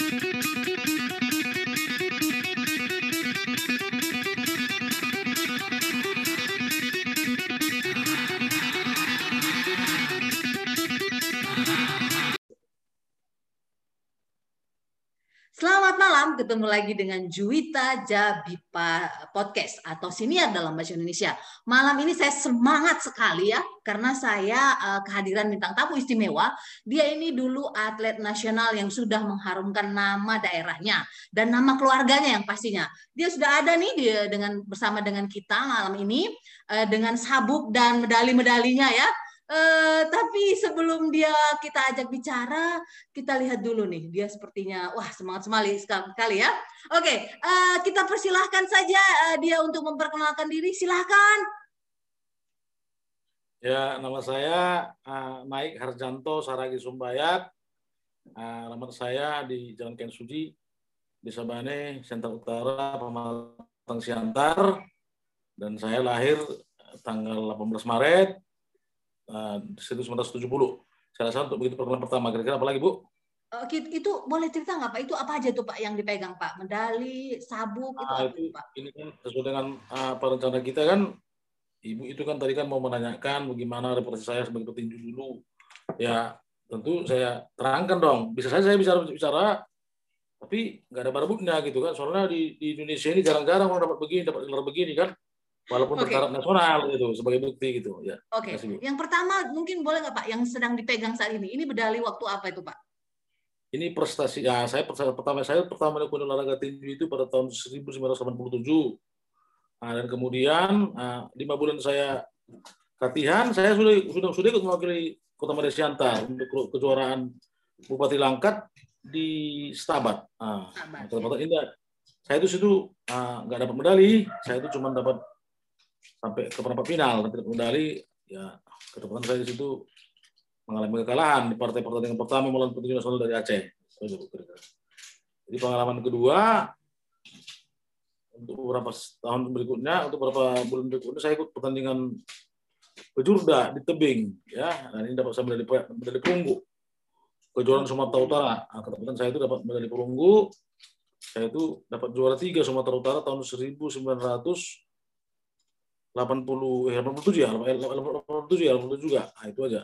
Música ketemu lagi dengan Juwita Jabipa Podcast atau Siniar dalam Bahasa Indonesia. Malam ini saya semangat sekali ya, karena saya uh, kehadiran bintang tamu istimewa. Dia ini dulu atlet nasional yang sudah mengharumkan nama daerahnya dan nama keluarganya yang pastinya. Dia sudah ada nih dia dengan bersama dengan kita malam ini uh, dengan sabuk dan medali-medalinya ya Uh, tapi sebelum dia kita ajak bicara, kita lihat dulu nih. Dia sepertinya wah semangat sekali sekali ya. Oke, okay, uh, eh, kita persilahkan saja uh, dia untuk memperkenalkan diri. Silahkan. Ya, nama saya uh, Naik Harjanto Saragi Sumbayat. Uh, alamat saya di Jalan Ken Suji, Desa Bane, Sentar Utara, Pematang Siantar. Dan saya lahir tanggal 18 Maret 1970. Saya rasa untuk begitu perkenalan pertama. Kira-kira apa lagi, Bu? Oke, itu boleh cerita nggak Pak? Itu apa aja tuh Pak yang dipegang Pak? Medali, sabuk, itu nah, apa itu, Pak? Ini kan sesuai dengan uh, perencana kita kan, Ibu itu kan tadi kan mau menanyakan bagaimana reportasi saya sebagai petinju dulu. Ya, tentu saya terangkan dong. Bisa saja saya bicara bicara, tapi nggak ada barang gitu kan. Soalnya di, di Indonesia ini jarang-jarang orang dapat begini, dapat gelar begini kan walaupun okay. bertaraf nasional gitu sebagai bukti gitu ya. Oke. Okay. Yang pertama mungkin boleh nggak Pak yang sedang dipegang saat ini? Ini medali waktu apa itu Pak? Ini prestasi ya saya pertama saya pertama menekuni olahraga tinju itu pada tahun 1987. Nah, dan kemudian nah, lima bulan saya latihan saya sudah sudah sudah ikut mewakili Kota Madesianta untuk kejuaraan Bupati Langkat di Stabat. Nah, Stabat. ini saya itu situ ah, nggak uh, dapat medali, saya itu cuma dapat sampai ke perempat final tapi medali ya ketepatan saya di situ mengalami kekalahan di partai pertandingan pertama melawan petinju nasional dari Aceh. Jadi pengalaman kedua untuk beberapa tahun berikutnya, untuk beberapa bulan berikutnya saya ikut pertandingan pejurda di tebing, ya. Dan ini dapat saya medali medali perunggu kejuaraan Sumatera Utara. Nah, ketepatan saya itu dapat medali perunggu. Saya itu dapat juara tiga Sumatera Utara tahun 1900 80 eh 87 ya, 87 ya, 87 juga. Nah, itu aja.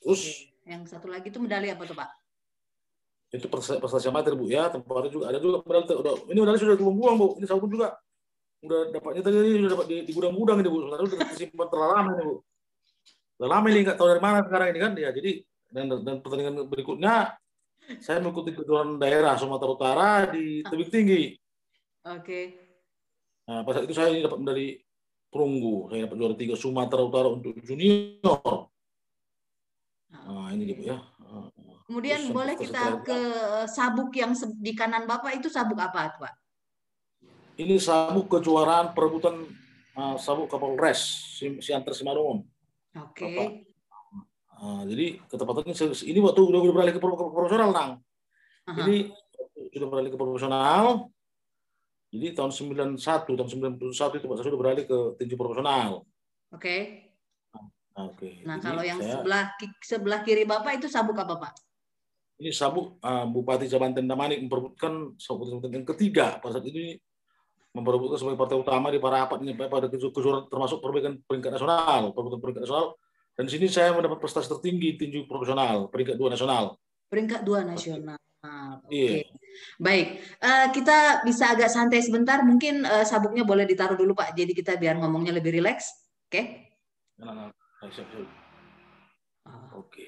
Terus yang satu lagi itu medali apa tuh, Pak? Itu prestasi amatir, Bu ya. Tempatnya juga ada juga medali udah ini medali sudah buang, Bu. Ini sabun juga udah dapatnya tadi ini sudah dapat di, di gudang-gudang ini, Bu. Sebenarnya udah disimpan terlalu lama ini, Bu. Udah lama ini enggak tahu dari mana sekarang ini kan ya. Jadi dan, dan pertandingan berikutnya saya mengikuti kejuaraan daerah Sumatera Utara di tebing tinggi. Oke. Okay. Nah, pas itu saya ini dapat medali perunggu. Saya dapat juara tiga Sumatera Utara untuk junior. Nah, ini gitu ya. Kemudian Terus boleh kita ke sabuk yang di kanan Bapak itu sabuk apa, Pak? Ini sabuk kejuaraan perebutan uh, sabuk kapal res Siantar Simalungun. Oke. Okay. Uh, jadi ketepatannya ini waktu udah beralih ke profesional, Nang. Uh -huh. Ini sudah beralih ke profesional, jadi tahun 91, tahun 91 itu Pak saya sudah beralih ke tinju profesional. Oke. Okay. Nah, Oke. Okay. Nah, Jadi kalau yang saya, sebelah sebelah kiri Bapak itu sabuk apa, Pak? Ini sabuk uh, Bupati Jabanten Damanik memperebutkan sabuk yang ketiga pada saat ini memperebutkan sebagai partai utama di para ini pada kejuaraan termasuk perbaikan peringkat nasional, perebutan peringkat nasional. Dan di sini saya mendapat prestasi tertinggi tinju profesional, peringkat dua nasional. Peringkat dua nasional. Oke. Okay. Iya. Baik, uh, kita bisa agak santai sebentar. Mungkin uh, sabuknya boleh ditaruh dulu Pak. Jadi kita biar ngomongnya lebih rileks. Oke? Okay? Nah, Oke.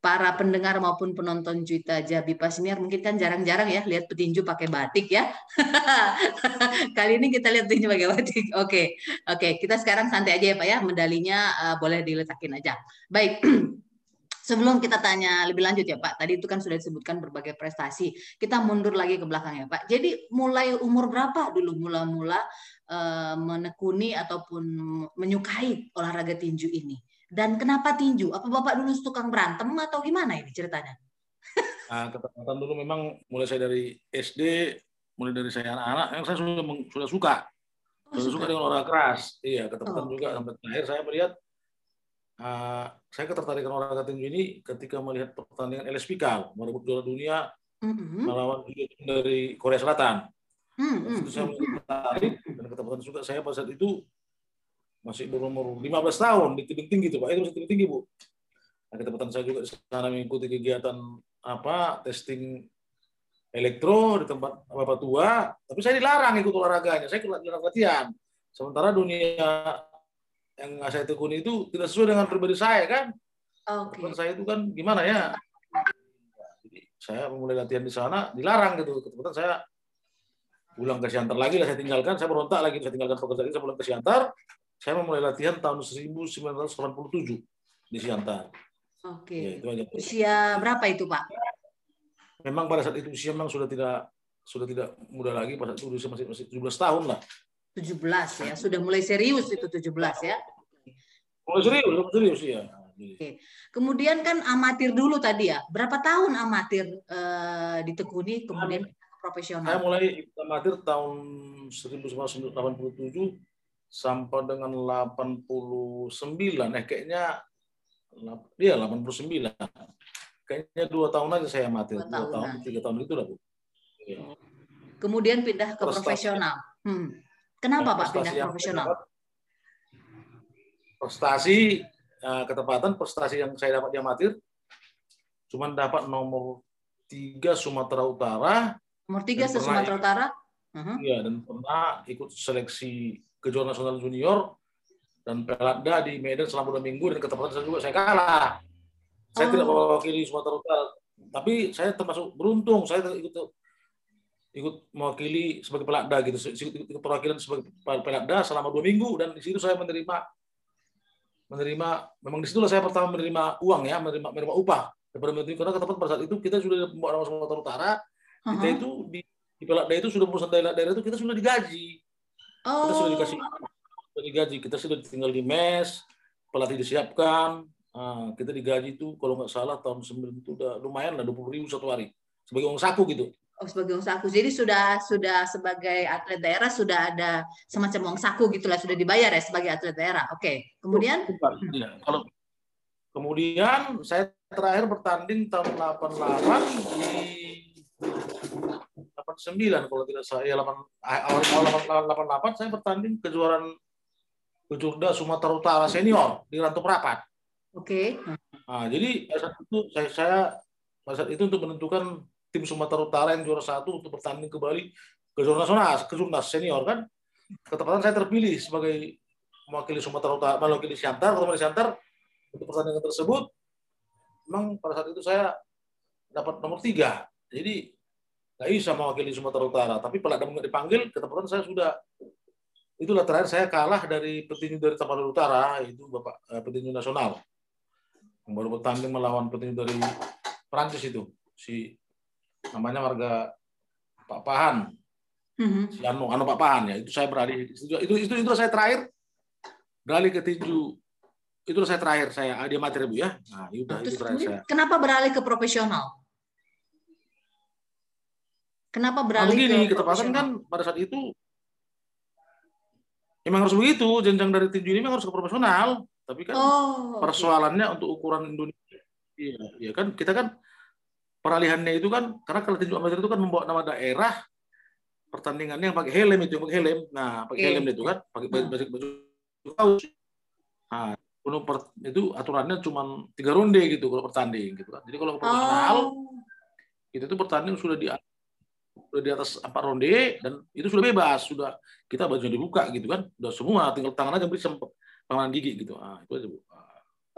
Para pendengar maupun penonton Juita Jabi Pasiniar mungkin kan jarang-jarang ya lihat petinju pakai batik ya. Kali ini kita lihat petinju pakai batik. Oke, okay. oke. Okay. Kita sekarang santai aja ya Pak ya. Medalinya uh, boleh diletakin aja. Baik. Sebelum kita tanya lebih lanjut ya Pak, tadi itu kan sudah disebutkan berbagai prestasi. Kita mundur lagi ke belakang ya Pak. Jadi mulai umur berapa dulu mula-mula uh, menekuni ataupun menyukai olahraga tinju ini? Dan kenapa tinju? Apa Bapak dulu tukang berantem atau gimana ini ceritanya? Nah, ketepatan dulu memang mulai saya dari SD, mulai dari saya anak-anak, yang saya sudah sudah suka. Oh, sudah suka. suka dengan olahraga keras. Iya, ketepatan oh, juga sampai terakhir saya melihat uh, saya ketertarikan olahraga tinju ini ketika melihat pertandingan LSPK merebut juara dunia mm-hmm. melawan dari Korea Selatan. Mm-hmm. Itu saya tertarik dan ketepatan juga saya pada saat itu masih berumur 15 tahun di tebing tinggi itu Pak. Itu masih tebing tinggi Bu. Nah, ketepatan saya juga sekarang mengikuti kegiatan apa testing elektro di tempat bapak tua, tapi saya dilarang ikut olahraganya, saya ikut latihan. Sementara dunia yang saya tekuni itu tidak sesuai dengan pribadi saya kan. Okay. saya itu kan gimana ya? Jadi saya memulai latihan di sana dilarang gitu. Kebetulan saya pulang ke Siantar lagi, saya tinggalkan, saya berontak lagi, saya tinggalkan pekerjaan, saya pulang ke Siantar. Saya memulai latihan tahun 1987 di Siantar. Oke. Okay. Ya, Usia berapa itu Pak? memang pada saat itu usia memang sudah tidak sudah tidak muda lagi pada saat itu usia masih masih 17 tahun lah. 17 ya, sudah mulai serius itu 17 ya. Mulai serius, serius ya. Oke. Kemudian kan amatir dulu tadi ya. Berapa tahun amatir uh, ditekuni kemudian profesional? Saya mulai amatir tahun 1987 sampai dengan 89. Eh kayaknya iya 89 kayaknya dua tahun aja saya mati dua, dua tahun tiga tahun itu lah bu ya. kemudian pindah ke prestasi. profesional hmm. Kenapa pak pindah profesional prestasi uh, ketepatan prestasi yang saya dapat di amatir cuma dapat nomor tiga Sumatera Utara nomor tiga se Sumatera Utara uh-huh. Iya, dan pernah ikut seleksi kejuaraan nasional junior dan Pelatda di Medan selama dua minggu dan ketepatan saya juga saya kalah saya oh. tidak mewakili Sumatera Utara, tapi saya termasuk beruntung. Saya ikut ikut mewakili sebagai pelakda gitu, ikut perwakilan sebagai pelakda selama dua minggu dan di situ saya menerima menerima memang di situlah saya pertama menerima uang ya, menerima menerima upah daripada menteri karena tempat pada saat itu kita sudah membawa nama Sumatera Utara, uh-huh. kita itu di di pelakda itu sudah perusahaan daerah, daerah itu kita sudah digaji. Oh. Kita sudah dikasih sudah digaji, kita sudah tinggal di mes, pelatih disiapkan, Nah, kita digaji itu kalau nggak salah tahun 9 itu udah lumayan lah 20 ribu satu hari sebagai uang saku gitu. Oh, sebagai uang saku. Jadi sudah sudah sebagai atlet daerah sudah ada semacam uang saku gitulah sudah dibayar ya sebagai atlet daerah. Oke. Kemudian ya, kalau kemudian saya terakhir bertanding tahun 88 di 89 kalau tidak salah ya 8 awal awal 88 saya bertanding kejuaraan Kejurda Sumatera Utara senior di Rantum Rapat. Oke. Okay. Nah, jadi saat itu saya, saya saat itu untuk menentukan tim Sumatera Utara yang juara satu untuk bertanding kembali ke zona nasional, ke zona senior kan. Ketepatan saya terpilih sebagai mewakili Sumatera Utara, mewakili Siantar, kalau Siantar untuk pertandingan tersebut. Memang pada saat itu saya dapat nomor tiga. Jadi nggak bisa mewakili Sumatera Utara. Tapi pada nggak dipanggil, ketepatan saya sudah itulah terakhir saya kalah dari petinju dari Tapanuli Utara, itu Bapak eh, petinju nasional yang baru bertanding melawan petinju dari Prancis itu si namanya warga Pak Pahan. Mm-hmm. si Anu Anu Pak Pahan ya itu saya beralih itu itu itu, itu saya terakhir beralih ke tinju. Itu saya terakhir saya dia materi bu ya. Nah itu, itu terakhir saya. kenapa beralih ke profesional? Kenapa beralih nah, begini, ke ketepatan kan pada saat itu memang harus begitu jenjang dari tinju ini memang harus ke profesional. Tapi kan oh, persoalannya okay. untuk ukuran Indonesia, iya, iya kan? Kita kan peralihannya itu kan karena kalau tinju amatir itu kan membawa nama daerah pertandingannya yang pakai helm itu yang pakai helm. Nah, pakai okay. helm itu kan pakai baju baju, baju kaos. Nah, itu aturannya cuma tiga ronde gitu kalau pertanding gitu kan. Jadi kalau profesional oh. itu tuh pertanding sudah di sudah di atas empat ronde dan itu sudah bebas sudah kita baju dibuka gitu kan udah semua tinggal tangan aja beri pengenalan gigi gitu. Ah, itu aja Bu.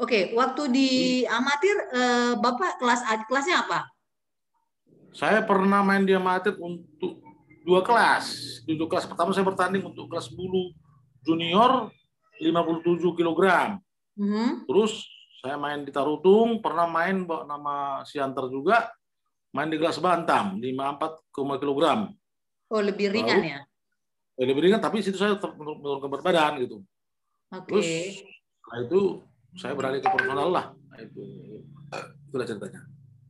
Oke, waktu di amatir eh, Bapak kelas kelasnya apa? Saya pernah main di amatir untuk dua kelas. Di dua kelas pertama saya bertanding untuk kelas bulu junior 57 kg. Mm -hmm. Terus saya main di Tarutung, pernah main bawa nama Siantar juga, main di kelas bantam 54 kg. Oh, lebih ringan Lalu, ya? Lebih ringan, tapi situ saya menurunkan berat badan gitu. Okay. Terus setelah itu saya beralih ke profesional lah. Nah, itu itulah ceritanya.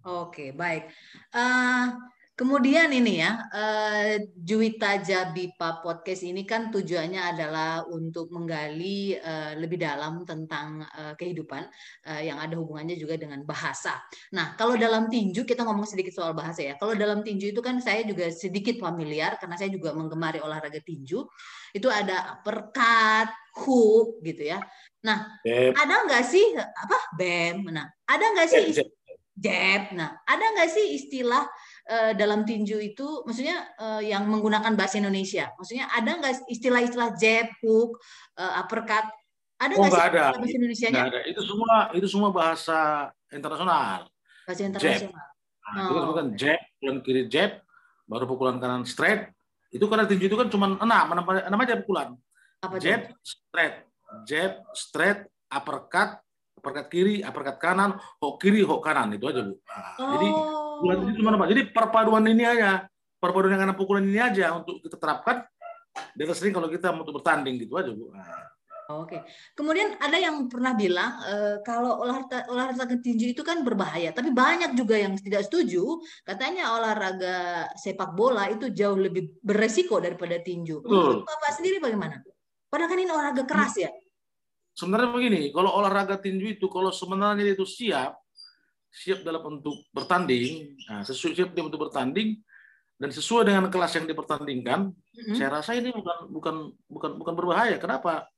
Oke, baik. Uh, Kemudian ini ya, uh, Juwita Jabipa podcast ini kan tujuannya adalah untuk menggali uh, lebih dalam tentang uh, kehidupan uh, yang ada hubungannya juga dengan bahasa. Nah, kalau dalam tinju kita ngomong sedikit soal bahasa ya. Kalau dalam tinju itu kan saya juga sedikit familiar karena saya juga menggemari olahraga tinju. Itu ada uppercut, hook gitu ya. Nah, Bem. ada nggak sih apa bem? Nah, ada nggak sih jab? Nah, ada nggak sih istilah uh, dalam tinju itu maksudnya uh, yang menggunakan bahasa Indonesia? Maksudnya ada nggak istilah-istilah jab, hook, uh, uppercut? Ada oh, nggak oh, sih ada. bahasa Indonesia? Nggak ada. Itu semua itu semua bahasa internasional. Bahasa internasional. Jab. Nah, oh. Itu kan bukan jab, pukulan kiri jab, baru pukulan kanan straight. Itu karena tinju itu kan cuma enam, enam, enam aja pukulan. Apa jab, itu? straight, jab, straight, uppercut, uppercut kiri, uppercut kanan, hook kiri, hook kanan itu aja bu. Nah, oh. Jadi bulan itu cuma apa? Jadi perpaduan ini aja, perpaduan yang karena pukulan ini aja untuk kita terapkan. Dia sering kalau kita untuk bertanding gitu aja bu. Nah. Oke. Kemudian ada yang pernah bilang e, kalau olahraga olahraga tinju itu kan berbahaya, tapi banyak juga yang tidak setuju. Katanya olahraga sepak bola itu jauh lebih beresiko daripada tinju. Menurut Bapak sendiri bagaimana? Padahal kan ini olahraga keras ya. Sebenarnya begini, kalau olahraga tinju itu kalau sebenarnya itu siap, siap dalam untuk bertanding, nah, sesuai siap dia untuk bertanding dan sesuai dengan kelas yang dipertandingkan, mm-hmm. saya rasa ini bukan bukan bukan bukan berbahaya. Kenapa?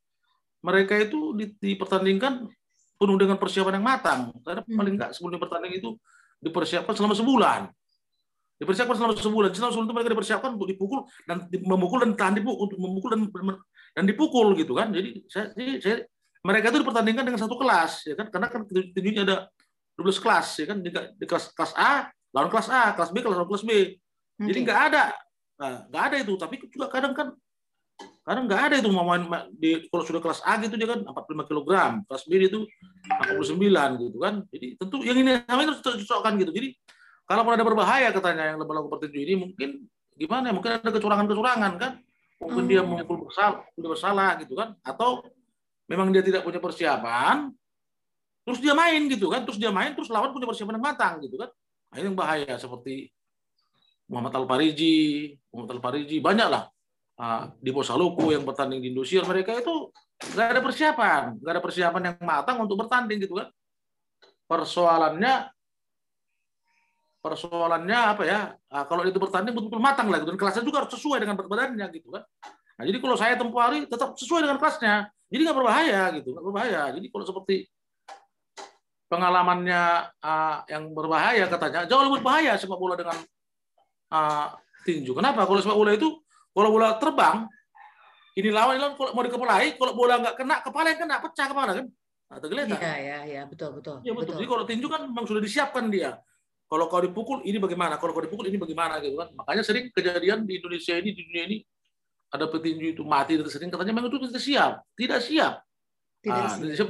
Mereka itu dipertandingkan penuh dengan persiapan yang matang. Karena mm-hmm. paling nggak sebelum bertanding itu dipersiapkan selama sebulan. Dipersiapkan selama sebulan. Selama sebulan itu mereka dipersiapkan untuk dipukul dan memukul dan tahan dipukul untuk memukul dan dan dipukul gitu kan. Jadi saya, saya mereka itu dipertandingkan dengan satu kelas ya kan karena kan tinjunya ada 12 kelas ya kan di, di kelas kelas A lawan kelas A, kelas B lawan kelas B. Okay. Jadi nggak ada nah, nggak ada itu tapi juga kadang kan kadang nggak ada itu mau main di kalau sudah kelas A gitu dia kan 45 kg, kelas B itu 49 gitu kan. Jadi tentu yang ini sama itu harus cocokkan gitu. Jadi kalau ada berbahaya katanya yang lembaga petinju ini mungkin gimana ya? Mungkin ada kecurangan-kecurangan kan. Mungkin dia hmm. memukul bersalah, bersalah gitu kan. Atau memang dia tidak punya persiapan, terus dia main gitu kan, terus dia main, terus lawan punya persiapan yang matang gitu kan. Nah, ini yang bahaya seperti Muhammad Al Pariji, Muhammad Al Pariji banyak lah uh, di Posaluku yang bertanding di Indosiar mereka itu nggak ada persiapan, nggak ada persiapan yang matang untuk bertanding gitu kan. Persoalannya persoalannya apa ya? Uh, kalau itu bertanding betul-betul matang lah gitu. dan kelasnya juga harus sesuai dengan badannya gitu kan. Nah, jadi kalau saya tempuh hari tetap sesuai dengan kelasnya. Jadi nggak berbahaya gitu, nggak berbahaya. Jadi kalau seperti pengalamannya uh, yang berbahaya katanya jauh lebih berbahaya sepak bola dengan uh, tinju. Kenapa? Kalau sepak bola itu kalau bola terbang ini lawan ini lawan kalau mau dikepalai, kalau bola nggak kena kepala yang kena pecah kepala kan? Nah, tergeletak. Iya, iya, iya, betul, betul. Iya, betul. betul. Jadi kalau tinju kan memang sudah disiapkan dia. Kalau kau dipukul ini bagaimana? Kalau kau dipukul ini bagaimana gitu kan? Makanya sering kejadian di Indonesia ini di dunia ini ada petinju itu mati dan sering katanya memang itu tidak siap, tidak siap. Tidak ah, siap.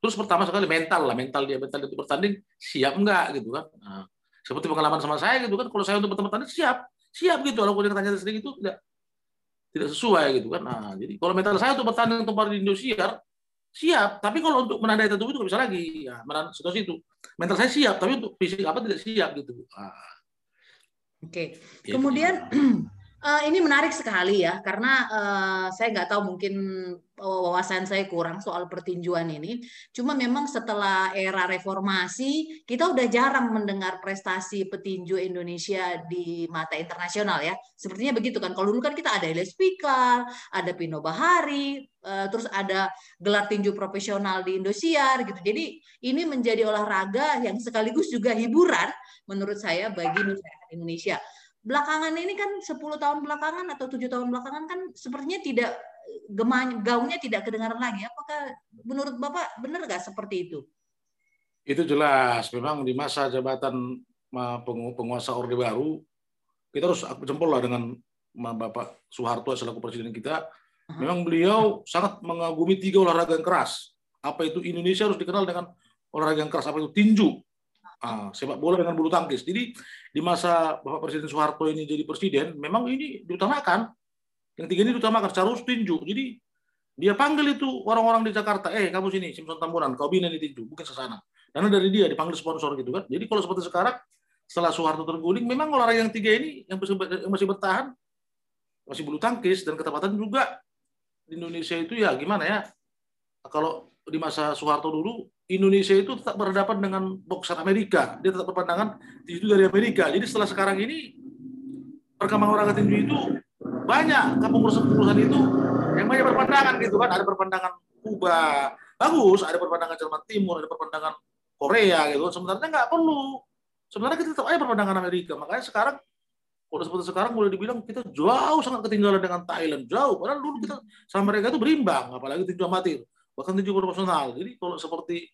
Terus pertama sekali mental lah, mental dia mental itu bertanding siap enggak gitu kan. Nah, seperti pengalaman sama saya gitu kan, kalau saya untuk bertanding siap, siap gitu. Kalau kemudian tanya sering itu tidak tidak sesuai gitu kan. Nah, jadi kalau mental saya untuk bertanding untuk di Indonesia siap, tapi kalau untuk menandai tubuh itu nggak bisa lagi. Ya, menandai situasi itu. Mental saya siap, tapi untuk fisik apa tidak siap gitu. Nah. Oke. Okay. Gitu. Kemudian Uh, ini menarik sekali ya, karena uh, saya nggak tahu mungkin wawasan saya kurang soal pertinjuan ini. Cuma memang setelah era reformasi, kita udah jarang mendengar prestasi petinju Indonesia di mata internasional ya. Sepertinya begitu kan. Kalau dulu kan kita ada Elias Pikal, ada Pino Bahari, uh, terus ada gelar tinju profesional di Indosiar gitu. Jadi ini menjadi olahraga yang sekaligus juga hiburan menurut saya bagi masyarakat Indonesia belakangan ini kan 10 tahun belakangan atau tujuh tahun belakangan kan sepertinya tidak gemanya gaungnya tidak kedengaran lagi. Apakah menurut Bapak benar nggak seperti itu? Itu jelas. Memang di masa jabatan penguasa Orde Baru, kita harus jempol lah dengan Bapak Soeharto selaku presiden kita. Memang beliau sangat mengagumi tiga olahraga yang keras. Apa itu Indonesia harus dikenal dengan olahraga yang keras. Apa itu tinju, ah, sepak bola dengan bulu tangkis. Jadi di masa Bapak Presiden Soeharto ini jadi presiden, memang ini diutamakan. Yang tiga ini diutamakan secara tinju. Jadi dia panggil itu orang-orang di Jakarta, eh kamu sini, Simpson Tamburan, kau bina ini tinju, bukan sesana. Karena dari dia dipanggil sponsor gitu kan. Jadi kalau seperti sekarang, setelah Soeharto terguling, memang olahraga yang tiga ini yang masih, yang masih bertahan masih bulu tangkis dan ketepatan juga di Indonesia itu ya gimana ya kalau di masa Soeharto dulu Indonesia itu tetap berhadapan dengan boxer Amerika. Dia tetap berpandangan itu dari Amerika. Jadi setelah sekarang ini perkembangan olahraga tinju itu banyak. Perusahaan itu yang banyak berpandangan gitu kan. Ada berpandangan Kuba bagus. Ada berpandangan Jerman Timur ada berpandangan Korea gitu sebenarnya nggak perlu. Sebenarnya kita tetap aja berpandangan Amerika. Makanya sekarang kalau seperti sekarang boleh dibilang kita jauh sangat ketinggalan dengan Thailand. Jauh. Padahal dulu kita sama mereka itu berimbang apalagi tinju amatir bahkan tinju profesional. Jadi kalau seperti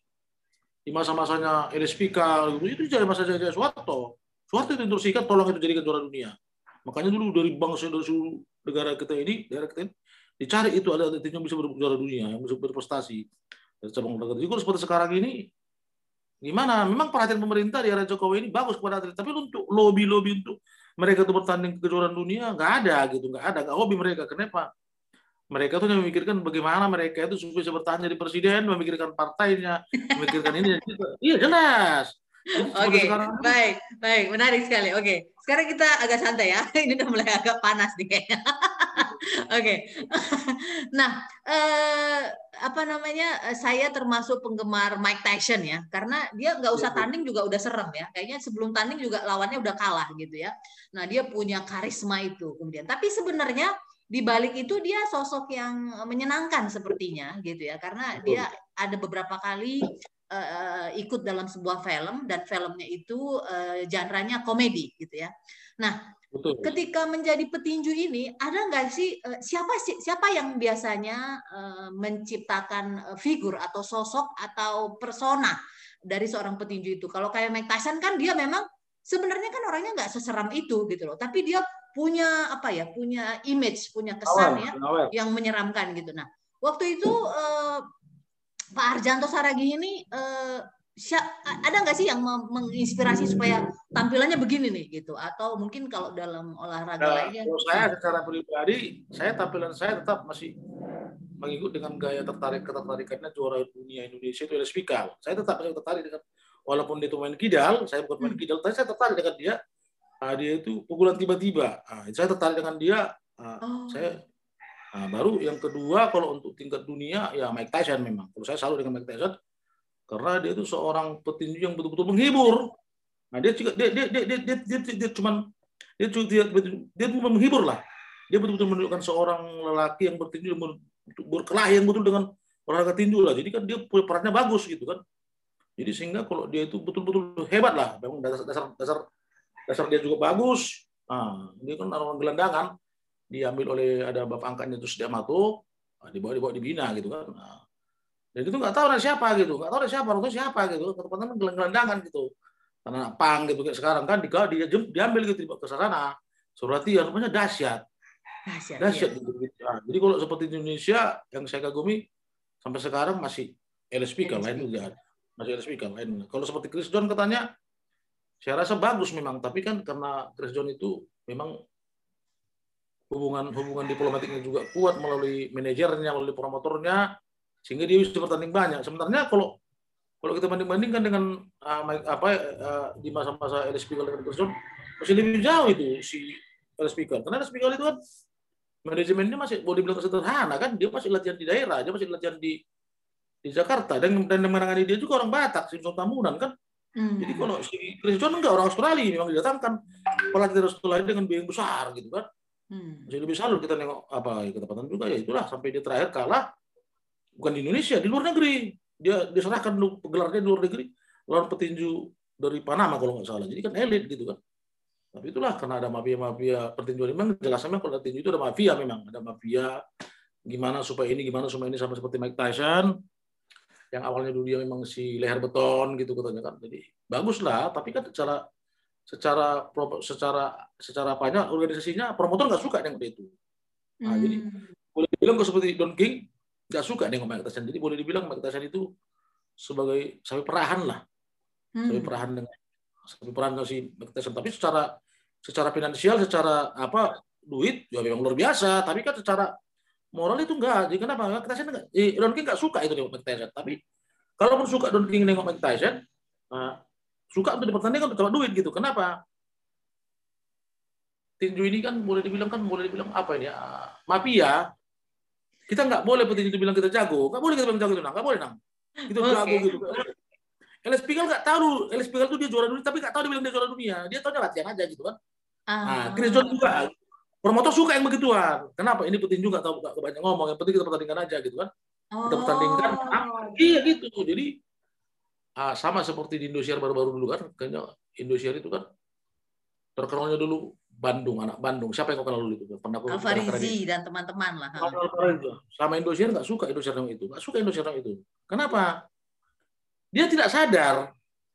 di masa-masanya LSPK gitu, itu jadi masa jaya Soeharto Soeharto itu instruksikan tolong itu jadikan juara dunia. Makanya dulu dari bangsa dari seluruh negara kita ini daerah kita ini dicari itu ada atlet yang bisa berjuara dunia yang bisa berprestasi. Dari cabang olahraga. Jadi seperti sekarang ini gimana? Memang perhatian pemerintah di era Jokowi ini bagus kepada atlet. Tapi untuk lobby lobby untuk mereka tuh bertanding ke kejuaraan dunia nggak ada gitu nggak ada. Nggak hobi mereka. Kenapa mereka tuh memikirkan bagaimana mereka itu supaya bisa bertahan jadi presiden memikirkan partainya memikirkan ini iya jelas Oke, okay. baik, baik, menarik sekali. Oke, okay. sekarang kita agak santai ya. Ini udah mulai agak panas nih kayaknya. Oke, okay. nah eh, apa namanya? Saya termasuk penggemar Mike Tyson ya, karena dia nggak usah iya, tanding juga udah serem ya. Kayaknya sebelum tanding juga lawannya udah kalah gitu ya. Nah dia punya karisma itu kemudian. Tapi sebenarnya di balik itu dia sosok yang menyenangkan sepertinya gitu ya, karena dia ada beberapa kali uh, ikut dalam sebuah film dan filmnya itu uh, genre-nya komedi gitu ya. Nah, Betul. ketika menjadi petinju ini ada nggak sih uh, siapa sih siapa yang biasanya uh, menciptakan uh, figur atau sosok atau persona dari seorang petinju itu? Kalau kayak Mike Tyson kan dia memang sebenarnya kan orangnya nggak seseram itu gitu loh, tapi dia punya apa ya, punya image, punya kesan ya yang menyeramkan gitu. Nah, waktu itu uh, Pak Arjanto Saragi ini uh, ada nggak sih yang menginspirasi supaya tampilannya begini nih gitu? Atau mungkin kalau dalam olahraga nah, lainnya? kalau saya secara pribadi saya tampilan saya tetap masih mengikut dengan gaya tertarik ketertarikannya juara dunia Indonesia itu Pikal. Saya tetap masih tertarik dengan walaupun dia itu main kidal saya bukan main hmm. kidal tapi saya tertarik dengan dia uh, dia itu pukulan tiba-tiba uh, saya tertarik dengan dia uh, oh. saya Nah, baru yang kedua kalau untuk tingkat dunia ya Mike Tyson memang. Kalau saya selalu dengan Mike Tyson karena dia itu seorang petinju yang betul-betul menghibur. Nah, dia juga dia dia dia dia dia, dia, dia, dia cuman dia dia, dia, dia menghibur lah. Dia betul-betul menunjukkan seorang lelaki yang bertinju yang berkelahi yang betul dengan olahraga tinju lah. Jadi kan dia perannya bagus gitu kan. Jadi sehingga kalau dia itu betul-betul hebat lah. Memang dasar dasar dasar dasar dia juga bagus. Nah, dia kan orang gelandangan diambil oleh ada bapak angkatnya terus dia masuk. Nah, dibawa dibawa dibina gitu kan. Nah, dan itu nggak tahu ada siapa gitu. Nggak tahu ada siapa orang siapa gitu. Kan gelandangan gitu. Karena pang gitu kayak sekarang kan dia, dia diambil gitu dibawa ke sana surat yang namanya dahsyat. Dahsyat, dahsyat iya. gitu, gitu. Nah, jadi kalau seperti di Indonesia yang saya kagumi sampai sekarang masih LSP kan lain juga masih LSP kan lain. Kalau seperti Chris John katanya saya rasa bagus memang tapi kan karena Chris John itu memang hubungan hubungan diplomatiknya juga kuat melalui manajernya, melalui promotornya, sehingga dia bisa bertanding banyak. Sebenarnya kalau kalau kita banding-bandingkan dengan uh, apa uh, di masa-masa LSP dengan Gerson, masih lebih jauh itu si LSP Karena LSP itu kan manajemennya masih boleh dibilang sederhana kan, dia masih latihan di daerah, dia masih latihan di di Jakarta dan dan menangani dia juga orang Batak, Simpson Tamunan kan. Hmm. Jadi kalau si Chris John enggak orang Australia memang didatangkan. Pelatih dari Australia dengan biaya yang besar gitu kan. Hmm. Jadi lebih salur kita nengok apa ya ketepatan juga. Ya itulah sampai dia terakhir kalah bukan di Indonesia di luar negeri. Dia diserahkan gelarnya di luar negeri. Lawan petinju dari Panama kalau nggak salah. Jadi kan elit gitu kan. Tapi itulah karena ada mafia-mafia pertinjuan memang jelas memang kalau tinju itu ada mafia memang. Ada mafia gimana supaya ini gimana supaya ini sama seperti Mike Tyson yang awalnya dulu dia memang si leher beton gitu katanya kan jadi bagus lah tapi kan secara secara secara secara banyak organisasinya promotor nggak suka dengan itu. Nah, hmm. jadi boleh dibilang kalau seperti Don King nggak suka dengan Mike Tyson. Jadi boleh dibilang Mike Tyson itu sebagai sapi perahan lah, hmm. sapi perahan dengan sapi perahan si Mike Tyson. Tapi secara secara finansial, secara apa duit ya memang luar biasa. Tapi kan secara moral itu enggak. Jadi kenapa Mike Tyson enggak? Eh, Don King nggak suka itu dengan Mike Tyson. Tapi kalau pun suka Don King nengok Mike Tyson, nah, suka untuk dipertandingkan untuk dapat duit gitu. Kenapa? Tinju ini kan boleh dibilang kan boleh dibilang apa ini ya mafia. Kita nggak boleh petinju bilang kita jago, nggak boleh kita bilang jago itu, nggak boleh nang. Kita okay. jago gitu. Alex Pigal nggak tahu, Alex Pigal tuh dia juara dunia, tapi nggak tahu dia bilang dia juara dunia. Dia tahu latihan aja gitu kan. Uh. Nah, Chris John juga. Promotor suka yang begituan. Kenapa? Ini petinju nggak tahu nggak banyak ngomong. Yang penting kita pertandingkan aja gitu kan. Kita pertandingkan. Ah, iya gitu. Jadi ah, sama seperti di Indosiar baru-baru dulu kan. Kayaknya Indosiar itu kan terkenalnya dulu Bandung, anak Bandung. Siapa yang kau kenal dulu itu? Pernah Alfarizi dan teman-teman lah. Sama Indosiar nggak suka Indosiar yang itu. Nggak suka Indosiar yang itu. Kenapa? Dia tidak sadar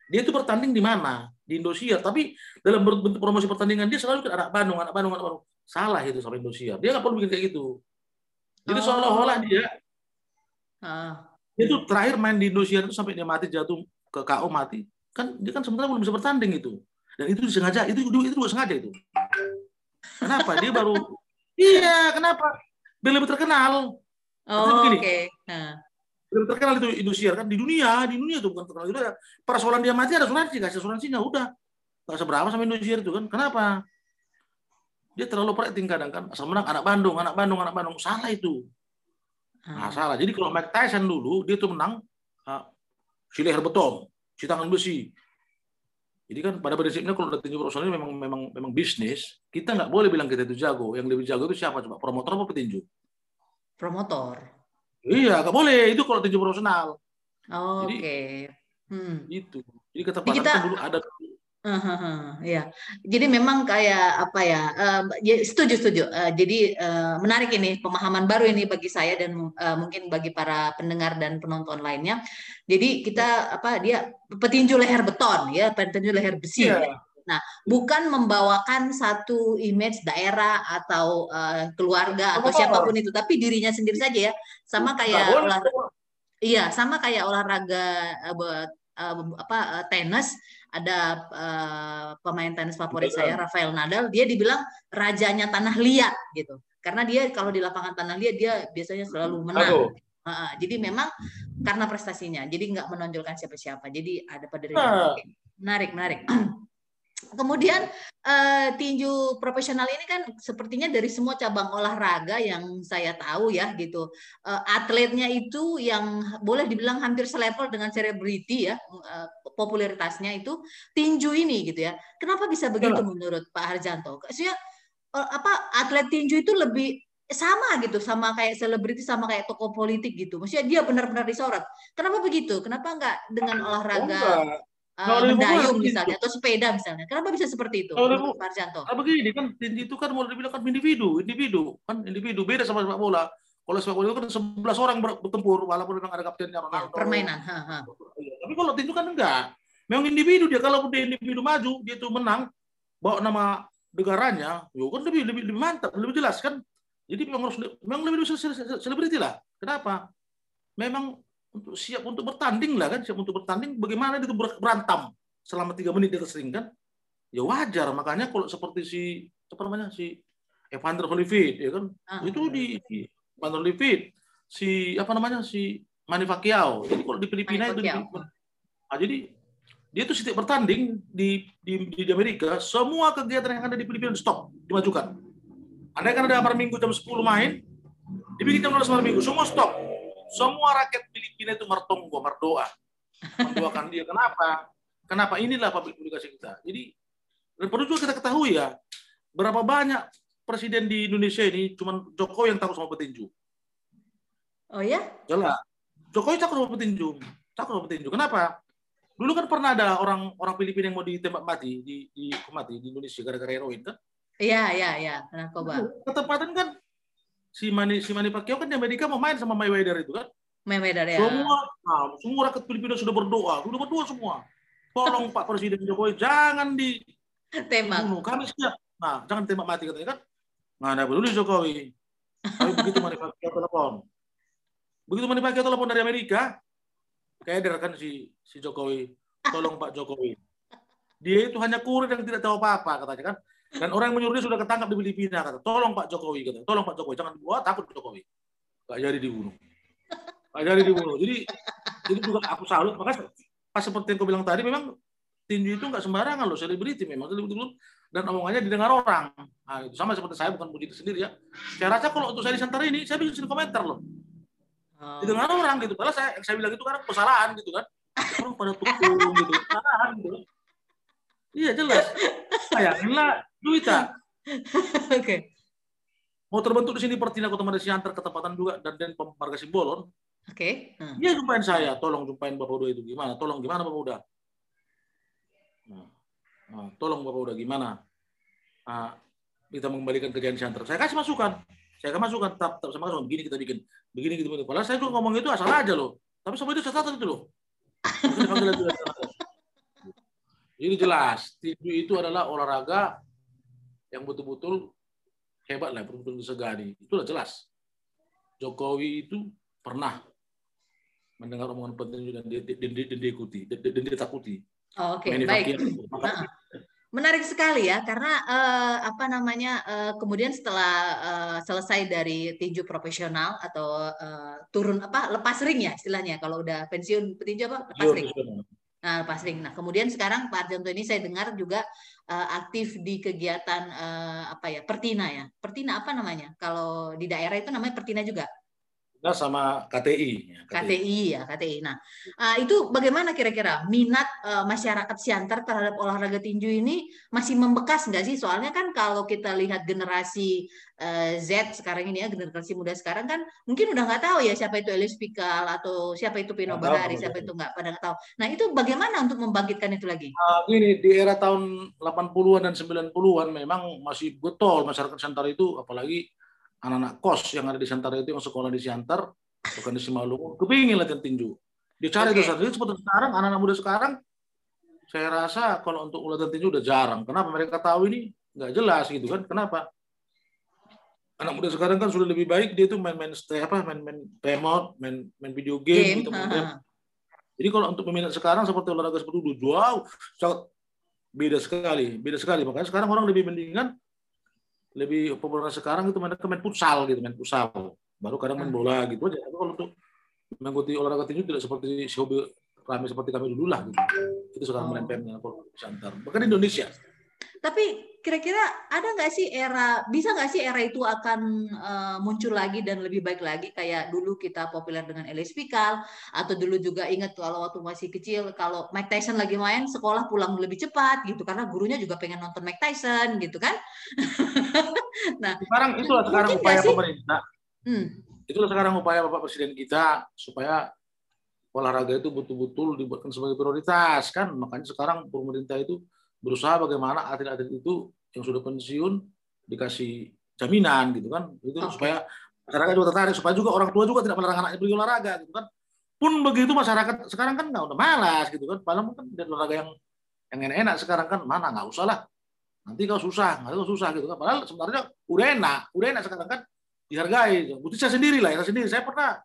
dia itu bertanding di mana di Indosiar tapi dalam bentuk promosi pertandingan dia selalu ke anak Bandung anak Bandung anak Bandung salah itu sama Indosiar dia nggak perlu bikin kayak gitu. Jadi oh. seolah-olah dia uh. dia itu terakhir main di Indosiar itu sampai dia mati jatuh ke KO mati. Kan dia kan sebenarnya belum bisa bertanding itu. Dan itu disengaja itu itu itu juga sengaja itu. Kenapa? Dia baru iya kenapa? Biar lebih terkenal. Oh, oke. Okay. belum terkenal itu Indosiar kan di dunia di dunia itu bukan terkenal. Itu ya persoalan dia mati ada asuransi. Kasih asuransinya udah. Nggak seberapa sama Indosiar itu kan. Kenapa dia terlalu perhatiin kadang kan asal menang anak Bandung anak Bandung anak Bandung salah itu nah, hmm. salah jadi kalau Mike Tyson dulu dia tuh menang uh, si leher beton si tangan besi jadi kan pada prinsipnya kalau udah tinju profesional memang memang memang bisnis kita nggak boleh bilang kita itu jago yang lebih jago itu siapa coba promotor apa petinju promotor Iya, nggak boleh. Itu kalau tinju profesional. Oh, Oke. Okay. Hmm. Itu. Jadi ketepatan kita, kan dulu ada. Uh, ya, jadi memang kayak apa ya? Uh, setuju setuju. Uh, jadi uh, menarik ini pemahaman baru ini bagi saya dan uh, mungkin bagi para pendengar dan penonton lainnya. Jadi kita apa dia petinju leher beton ya, petinju leher besi. Yeah. Ya. Nah, bukan membawakan satu image daerah atau uh, keluarga atau siapa pun itu, tapi dirinya sendiri saja ya. Sama kayak olahraga. Iya, sama kayak olahraga uh, uh, apa uh, tenis ada uh, pemain tenis favorit saya Rafael Nadal, dia dibilang rajanya tanah liat gitu. Karena dia kalau di lapangan tanah liat dia biasanya selalu menang. Uh, jadi memang karena prestasinya, jadi nggak menonjolkan siapa-siapa. Jadi ada pada diri. Menarik, menarik. Kemudian uh, tinju profesional ini kan sepertinya dari semua cabang olahraga yang saya tahu ya gitu. Uh, atletnya itu yang boleh dibilang hampir selevel dengan selebriti ya uh, popularitasnya itu tinju ini gitu ya. Kenapa bisa begitu Kenapa? menurut Pak Harjanto? Maksudnya uh, apa atlet tinju itu lebih sama gitu sama kayak selebriti sama kayak tokoh politik gitu. Maksudnya dia benar-benar disorot. Kenapa begitu? Kenapa enggak dengan olahraga oh, uh, mendayung misalnya atau sepeda misalnya. Kenapa bisa seperti itu? Kalau Pak Arjanto? Nah, begini kan itu kan mau dibilang kan individu, individu kan individu beda sama sepak bola. Kalau sepak bola itu kan 11 orang bertempur walaupun memang ada kaptennya Ronaldo. Ya, permainan. Ha, ha. Iya, tapi kalau tinju kan enggak. Memang individu dia kalau dia individu maju dia tuh menang bawa nama negaranya, yo kan lebih lebih, lebih mantap, lebih jelas kan. Jadi memang harus memang lebih selebriti lah. Kenapa? Memang untuk siap untuk bertanding lah kan siap untuk bertanding bagaimana itu berantem selama tiga menit di atas ring kan? Ya wajar makanya kalau seperti si apa namanya si Evander Holyfield ya kan? Ah, itu di, di Evander Holyfield si apa namanya si Manny Pacquiao. Jadi kalau di Filipina itu di, nah, jadi dia itu setiap bertanding di, di di Amerika semua kegiatan yang ada di Filipina stop dimajukan. Andai kan ada hari Minggu jam 10 main dibikin jam 12 malam Minggu semua stop semua rakyat Filipina itu mertonggo, merdoa. Mendoakan dia. Kenapa? Kenapa? Inilah publik komunikasi kita. Jadi, dan perlu juga kita ketahui ya, berapa banyak presiden di Indonesia ini cuma Jokowi yang takut sama petinju. Oh ya? Jelas. Jokowi takut sama petinju. Takut sama petinju. Kenapa? Dulu kan pernah ada orang orang Filipina yang mau ditembak mati di di mati di Indonesia gara-gara heroin kan? Iya, iya, iya, narkoba. Ketepatan kan si Mani si Mani Pacquiao kan di Amerika mau main sama Mayweather itu kan. Mayweather ya. Semua nah, semua rakyat Filipina sudah berdoa, sudah berdoa semua. Tolong Pak Presiden Jokowi jangan di tembak. Bunuh. Kami siap. Nah, jangan tembak mati katanya kan. Nah, ada peduli Jokowi. Tapi begitu Mani Pacquiao telepon. Begitu Mani Pacquiao telepon dari Amerika, kayak kan si si Jokowi, tolong Pak Jokowi. Dia itu hanya kurir yang tidak tahu apa-apa katanya kan. Dan orang yang menyuruh dia sudah ketangkap di Filipina kata, tolong Pak Jokowi kata, tolong Pak Jokowi jangan dibuat takut Jokowi. Gak jadi dibunuh. Gak jadi dibunuh. Jadi jadi juga aku salut makanya pas seperti yang kau bilang tadi memang tinju itu nggak sembarangan loh, selebriti memang selebriti klub dan omongannya didengar orang. Nah, itu sama seperti saya bukan puji sendiri ya. Saya rasa kalau untuk saya di center ini, saya bikin komentar loh. Oh. Didengar orang gitu. Padahal saya, saya bilang itu karena kesalahan gitu kan. Orang pada tukung gitu. Kesalahan gitu. Iya jelas. Bayanginlah duita. Oke. Okay. Mau terbentuk di sini Pertina Kota Malaysia antar ketepatan juga dan dan Marga Simbolon. Oke. Okay. Hmm. Iya jumpain saya, tolong jumpain Bapak Uda itu gimana? Tolong gimana Bapak Uda? Nah, nah, tolong Bapak Uda gimana? Nah, kita mengembalikan kerjaan center. Saya kasih masukan. Saya kasih masukan, tetap, tetap sama. Begini kita bikin. Begini gitu. Padahal saya juga ngomong itu asal aja loh. Tapi semua itu catatan itu loh. Ini jelas, tinju itu adalah olahraga yang betul-betul hebat lah, betul-betul disegani. Itulah jelas. Jokowi itu pernah mendengar omongan penting dan diikuti, dan ditakuti. Oh, Oke, okay. baik. Menarik sekali ya, karena uh, apa namanya uh, kemudian setelah uh, selesai dari tinju profesional atau uh, turun apa lepas ring ya istilahnya kalau udah pensiun petinju apa lepas ring. Nah, lepas ring. Nah, kemudian sekarang Pak Arjanto ini saya dengar juga uh, aktif di kegiatan uh, apa ya Pertina ya. Pertina apa namanya? Kalau di daerah itu namanya Pertina juga sama KTI. Ya, KTI. KTI ya KTI. Nah uh, itu bagaimana kira-kira minat uh, masyarakat Siantar terhadap olahraga tinju ini masih membekas nggak sih? Soalnya kan kalau kita lihat generasi uh, Z sekarang ini ya generasi muda sekarang kan mungkin udah nggak tahu ya siapa itu Elis Pikal atau siapa itu Pino Bahari, siapa itu nggak pada nggak tahu. Nah itu bagaimana untuk membangkitkan itu lagi? Uh, ini di era tahun 80-an dan 90-an memang masih betul masyarakat Siantar itu apalagi anak-anak kos yang ada di Siantar itu yang sekolah di Siantar bukan di Simalungun kepingin latihan tinju. Dia cari okay. itu saat seperti sekarang anak-anak muda sekarang. Saya rasa kalau untuk latihan tinju udah jarang. Kenapa? Mereka tahu ini nggak jelas gitu kan? Kenapa? Anak muda sekarang kan sudah lebih baik dia tuh main-main apa main-main remote main main video game, game. gitu main jadi kalau untuk peminat sekarang seperti olahraga seperti itu wow sangat beda sekali beda sekali. Makanya sekarang orang lebih mendingan lebih populer sekarang itu mereka main futsal gitu, main futsal. Baru kadang main hmm. bola gitu aja. Tapi kalau untuk mengikuti olahraga tinju tidak seperti hobi kami seperti kami dulu lah gitu. Itu sekarang oh. menempel dengan antar. Bahkan di Indonesia. Tapi kira-kira ada nggak sih era bisa nggak sih era itu akan uh, muncul lagi dan lebih baik lagi? Kayak dulu kita populer dengan Elias Pikal atau dulu juga ingat kalau waktu masih kecil kalau Mike Tyson lagi main sekolah pulang lebih cepat gitu karena gurunya juga pengen nonton Mike Tyson gitu kan? Nah sekarang itulah sekarang upaya pemerintah. Hmm. itulah sekarang upaya bapak presiden kita supaya olahraga itu betul-betul dibuatkan sebagai prioritas kan? Makanya sekarang pemerintah itu berusaha bagaimana atlet-atlet itu yang sudah pensiun dikasih jaminan gitu kan. Itu okay. supaya masyarakat juga tertarik supaya juga orang tua juga tidak melarang anaknya pergi olahraga gitu kan. Pun begitu masyarakat sekarang kan nggak udah malas gitu kan. Padahal kan olahraga yang yang enak-enak sekarang kan. Mana nggak usah lah. Nanti kau susah nanti kau susah gitu kan. Padahal sebenarnya udah enak udah enak sekarang kan. Dihargai. Bukti saya sendiri lah saya sendiri. Saya pernah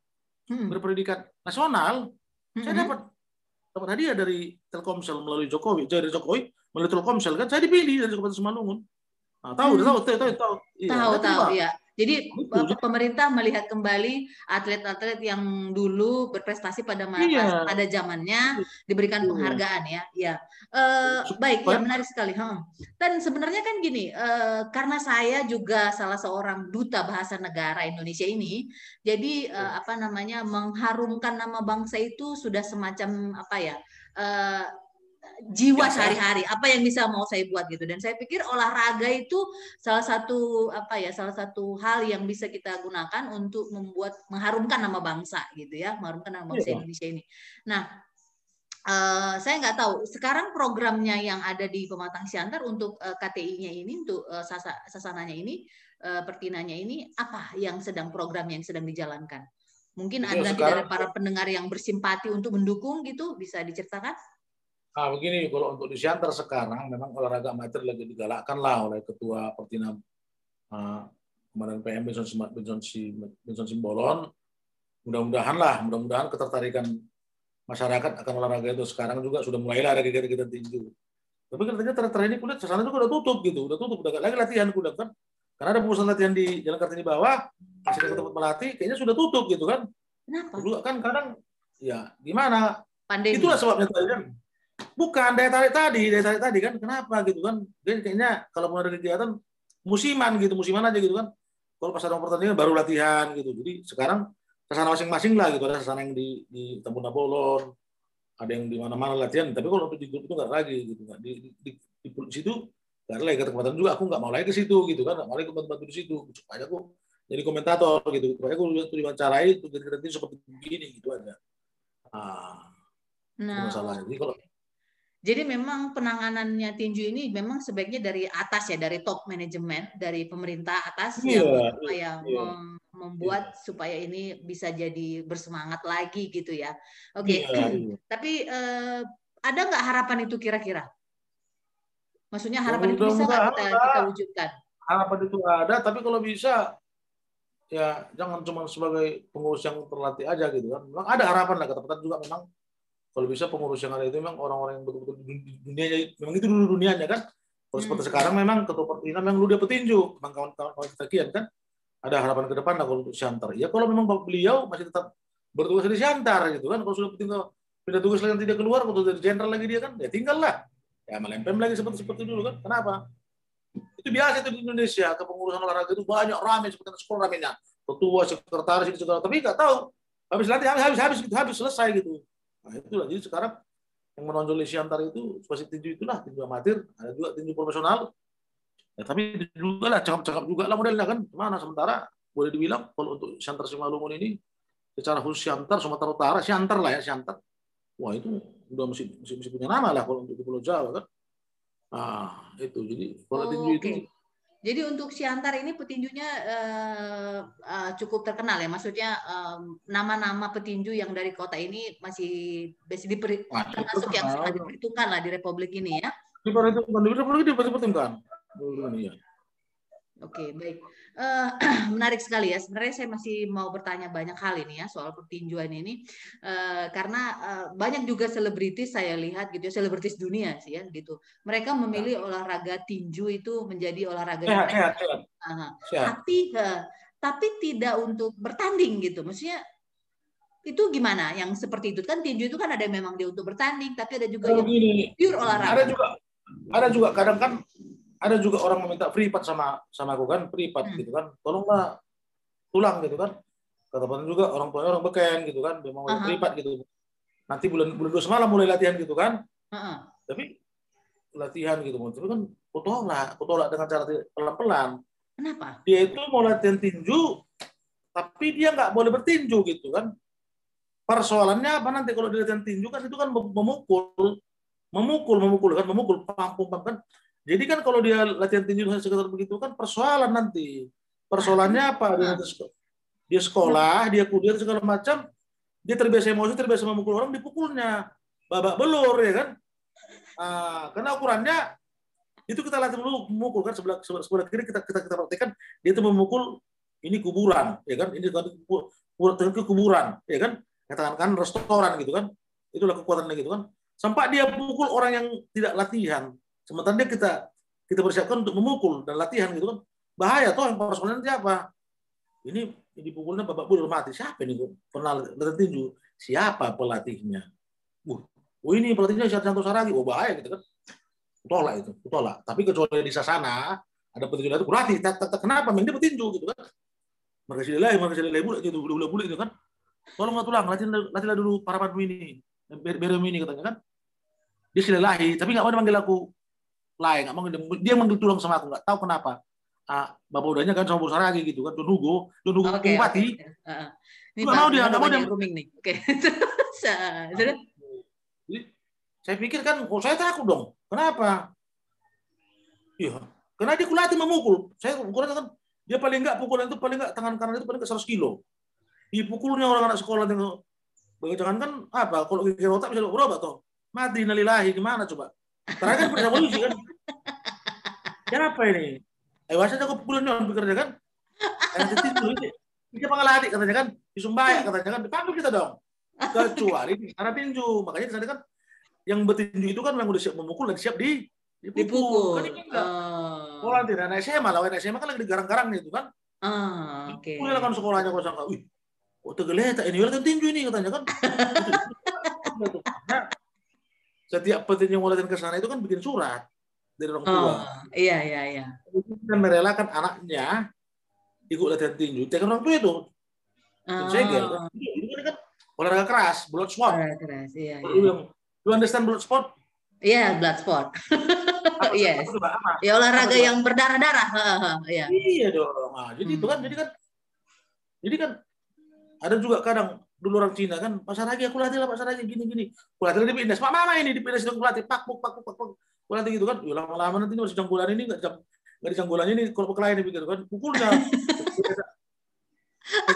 hmm. berpendidikan nasional. Hmm. saya dapat dapat hadiah dari Telkomsel melalui Jokowi dari Jokowi melalui Telkomsel kan saya dipilih dari Kabupaten Semalungun. Nah, tahu, hmm. tahu, tahu, tahu, tahu. Iya, tahu, tahu, ya. Jadi Betul. pemerintah melihat kembali atlet-atlet yang dulu berprestasi pada masa iya. pada zamannya diberikan iya. penghargaan ya. Ya, uh, baik, ya menarik sekali. Hmm. Dan sebenarnya kan gini, uh, karena saya juga salah seorang duta bahasa negara Indonesia ini, jadi uh, apa namanya mengharumkan nama bangsa itu sudah semacam apa ya? Uh, jiwa sehari-hari apa yang bisa mau saya buat gitu. Dan saya pikir olahraga itu salah satu apa ya salah satu hal yang bisa kita gunakan untuk membuat mengharumkan nama bangsa gitu ya mengharumkan nama bangsa iya. Indonesia ini. Nah Uh, saya nggak tahu sekarang programnya yang ada di Pematang Siantar untuk uh, eh, KTI-nya ini untuk uh, sasa, sasananya ini uh, pertinanya ini apa yang sedang program yang sedang dijalankan? Mungkin ya, ada nanti dari para pendengar yang bersimpati untuk mendukung gitu bisa diceritakan Nah, begini, kalau untuk di Siantar sekarang memang olahraga amatir lagi digalakkan lah oleh Ketua Pertina uh, kemarin PM Benson, Benson, Benson Simbolon. Mudah-mudahan lah, mudah-mudahan ketertarikan masyarakat akan olahraga itu sekarang juga sudah mulai lah ada kegiatan-kegiatan tinju. Tapi kan ternyata terakhir ini kulit sana juga udah tutup gitu, udah tutup, udah lagi latihan kuda kan. Karena ada pusat latihan di Jalan Kartini bawah, masih ke tempat melatih, kayaknya sudah tutup gitu kan. Kenapa? Dulu kan kadang ya gimana? Pandemi. Itulah sebabnya tadi kan Bukan daya tarik tadi, daya tarik tadi kan kenapa gitu kan? Dia kayaknya kalau mau ada kegiatan musiman gitu, musiman aja gitu kan. Kalau pas ada pertandingan baru latihan gitu. Jadi sekarang ke sana masing-masing lah gitu. Ada ke sana yang di di Tambun Nabolon, ada yang di mana-mana latihan. Tapi kalau di grup itu nggak lagi gitu kan. Di, di, di, di, di situ nggak lagi kesempatan juga. Aku nggak mau lagi ke situ gitu kan. Nggak mau lagi bantu-bantu di situ. Supaya aku jadi komentator gitu. Supaya aku diwawancarai untuk jadi seperti begini gitu aja. Nah, nah masalahnya. Jadi kalau jadi memang penanganannya tinju ini memang sebaiknya dari atas ya, dari top manajemen, dari pemerintah atas yeah, yang supaya yeah. Mem membuat yeah. supaya ini bisa jadi bersemangat lagi gitu ya. Oke, okay. Yeah, yeah. tapi uh, ada nggak harapan itu kira-kira? Maksudnya harapan ya, itu bisa nggak kita, kita wujudkan? Harapan itu ada, tapi kalau bisa ya jangan cuma sebagai pengurus yang terlatih aja gitu kan. Memang ada harapan lah, ketepatan juga memang kalau bisa pengurus yang ada itu memang orang-orang yang betul-betul dunia memang itu dulu dunianya kan. Kalau hmm. seperti sekarang memang ketua pertina memang lu dia petinju memang kawan-kawan kita kian kan. Ada harapan ke depan lah kalau untuk Siantar. Ya kalau memang beliau masih tetap bertugas di Siantar gitu kan. Kalau sudah tinggal pindah tugas lagi tidak keluar kalau jadi jenderal lagi dia kan ya tinggal lah. Ya melempem lagi seperti seperti dulu kan. Kenapa? Itu biasa itu di Indonesia kepengurusan olahraga itu banyak ramai seperti sekolah ramenya. Ketua sekretaris itu segala. Tapi nggak tahu. Habis nanti habis habis habis gitu habis selesai gitu Nah itulah. Jadi sekarang yang menonjol di Siantar itu spasi tinju itulah tinju amatir, ada juga tinju profesional. Ya, tapi juga lah cakap-cakap juga lah modelnya kan. Mana sementara boleh dibilang kalau untuk Siantar Simalungun ini secara khusus Siantar Sumatera Utara, Siantar lah ya Siantar. Wah itu udah mesti, mesti, mesti punya nama lah kalau untuk di Pulau Jawa kan. Nah itu jadi kalau oh, tinju okay. itu jadi untuk Siantar ini petinjunya uh, uh, cukup terkenal ya, maksudnya nama-nama um, petinju yang dari kota ini masih masih termasuk yang sangat diperhitungkan lah di Republik ini ya. Diperhitungkan, di Republik diperhitungkan. Oke, baik. Uh, menarik sekali ya. Sebenarnya saya masih mau bertanya banyak hal ini ya soal pertinjuan ini, uh, karena uh, banyak juga selebritis saya lihat gitu ya, selebritis dunia sih ya gitu. Mereka memilih ya. olahraga tinju itu menjadi olahraga sehat, sehat, sehat. Uh, sehat. Tapi uh, tapi tidak untuk bertanding gitu. Maksudnya itu gimana? Yang seperti itu kan tinju itu kan ada memang dia untuk bertanding, tapi ada juga oh, yang gini. pure olahraga. Ada juga ada juga kadang kan ada juga orang meminta privat sama sama aku kan privat hmm. gitu kan. Tolonglah tulang gitu kan. Kata juga orang tuanya orang beken gitu kan mau uh -huh. privat gitu. Nanti bulan bulan dua semalam mulai latihan gitu kan. Uh -huh. tapi latihan gitu tapi kan aku tolak aku tolak dengan cara pelan pelan kenapa? Dia itu mau latihan tinju tapi dia nggak boleh bertinju gitu kan. Persoalannya apa? Nanti kalau dia latihan tinju kan itu kan memukul. Memukul memukul kan memukul pam pam kan jadi kan kalau dia latihan tinju sekitar begitu kan persoalan nanti. Persoalannya apa? Dia, dia sekolah, dia kuliah segala macam, dia terbiasa emosi, terbiasa memukul orang, dipukulnya. Babak belur ya kan? Nah, karena ukurannya itu kita latih dulu memukul kan sebelah sebelah, sebelah kiri kita kita kita praktekkan. Dia itu memukul ini kuburan ya kan? Ini kan ke kuburan ya kan? Katakan kan restoran gitu kan? Itulah kekuatannya gitu kan? Sampai dia pukul orang yang tidak latihan Sementara dia kita kita persiapkan untuk memukul dan latihan gitu kan. Bahaya toh yang personel nanti apa? Ini dipukulnya babak belur mati. Siapa ini pernah latihan tinju? Siapa pelatihnya? Uh, oh ini pelatihnya Santo Saragi. Oh bahaya gitu kan. Tolak itu, tolak. Tapi kecuali di sana ada petinju itu berarti kenapa main dia petinju gitu kan? Mereka sih lain, mereka sih lain bulat gitu, bulat bulat itu kan. Tolong nggak tulang, latihan latihan dulu para padu ini, berem ini katanya kan. Dia silalahi, tapi nggak mau manggil aku lain nggak mau dia manggil tulang sama aku nggak tahu kenapa. Ah, bapak udahnya kan sama bos lagi gitu kan Donugo Donugo okay, bupati. okay. uh, nggak mau dia nggak mau dia. nih. Oke. Okay. jadi saya pikir kan oh saya takut dong. Kenapa? Iya. Karena dia kulatih memukul. Saya ukuran kan dia paling nggak pukulan itu paling nggak tangan kanan itu paling nggak 100 kilo. Dipukulnya orang anak sekolah dengan jangan kan apa? Kalau gigi otak bisa berobat toh. Mati nalilahi gimana coba terakhir kan pernah polisi kan Kenapa ini? Eh wasa aku pukulan nyon bekerja kan? Nanti tidur ini. Dia pengaladi katanya kan, di Sumbaya katanya kan, dipanggil kita dong. Kecuali karena tinju, makanya ke sana kan yang bertinju itu kan memang udah siap memukul dan siap di dipukul. Kan ini enggak. Oh. Oh, nanti nah, SMA lah, SMA kan lagi di garang-garang itu kan. Ah, oke. Okay. Punya kan sekolahnya kok sangka, wih, kok tegeleta ini, latihan tinju ini katanya kan. nah, setiap petinju latihan ke sana itu kan bikin surat dari orang tua. Oh, iya iya iya. Kan merelakan anaknya ikut latihan tinju. Tapi orang tua itu Oh, segel kan. Ini kan, olahraga keras, blood sport. olahraga keras, iya. Lu Iya, lu understand blood sport? Iya, blood sport. Yes. Ya olahraga Apa, yang berdarah-darah. Iya. Iya dong. Nah, jadi itu kan, Hmm. jadi kan, jadi kan ada juga kadang dulu orang Cina kan pasar lagi aku latih lah pasar lagi gini gini. Aku latih di pindas. Pak mama ini di pindas itu aku latih pak pak pak puk. Aku latih gitu kan. Ya lama-lama nanti masih janggulan ini nggak jam nggak di janggulan ini kalau kelain dipikir kan pukulnya.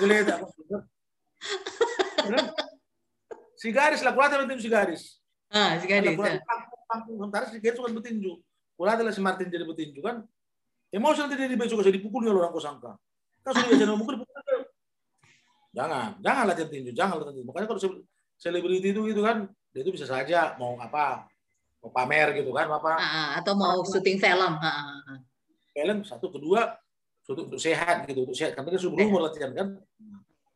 Geledak. Kan? Si garis lah, aku latih tim si garis. Ah, si pangkung pangkung sementara si garis kan betinju. Aku latih lah si Martin jadi betinju kan. Emosi nanti dia besok saya dipukulnya loh orang kau sangka. Kau sudah biasa mukul dipukul. Jangan, jangan latihan tinju, jangan latihan tinju. Makanya kalau se- selebriti itu gitu kan, dia itu bisa saja mau apa, mau pamer gitu kan, apa Ah, ah, atau mau syuting film. Ah, film satu kedua untuk, untuk sehat gitu, untuk sehat karena dia sudah berumur latihan kan.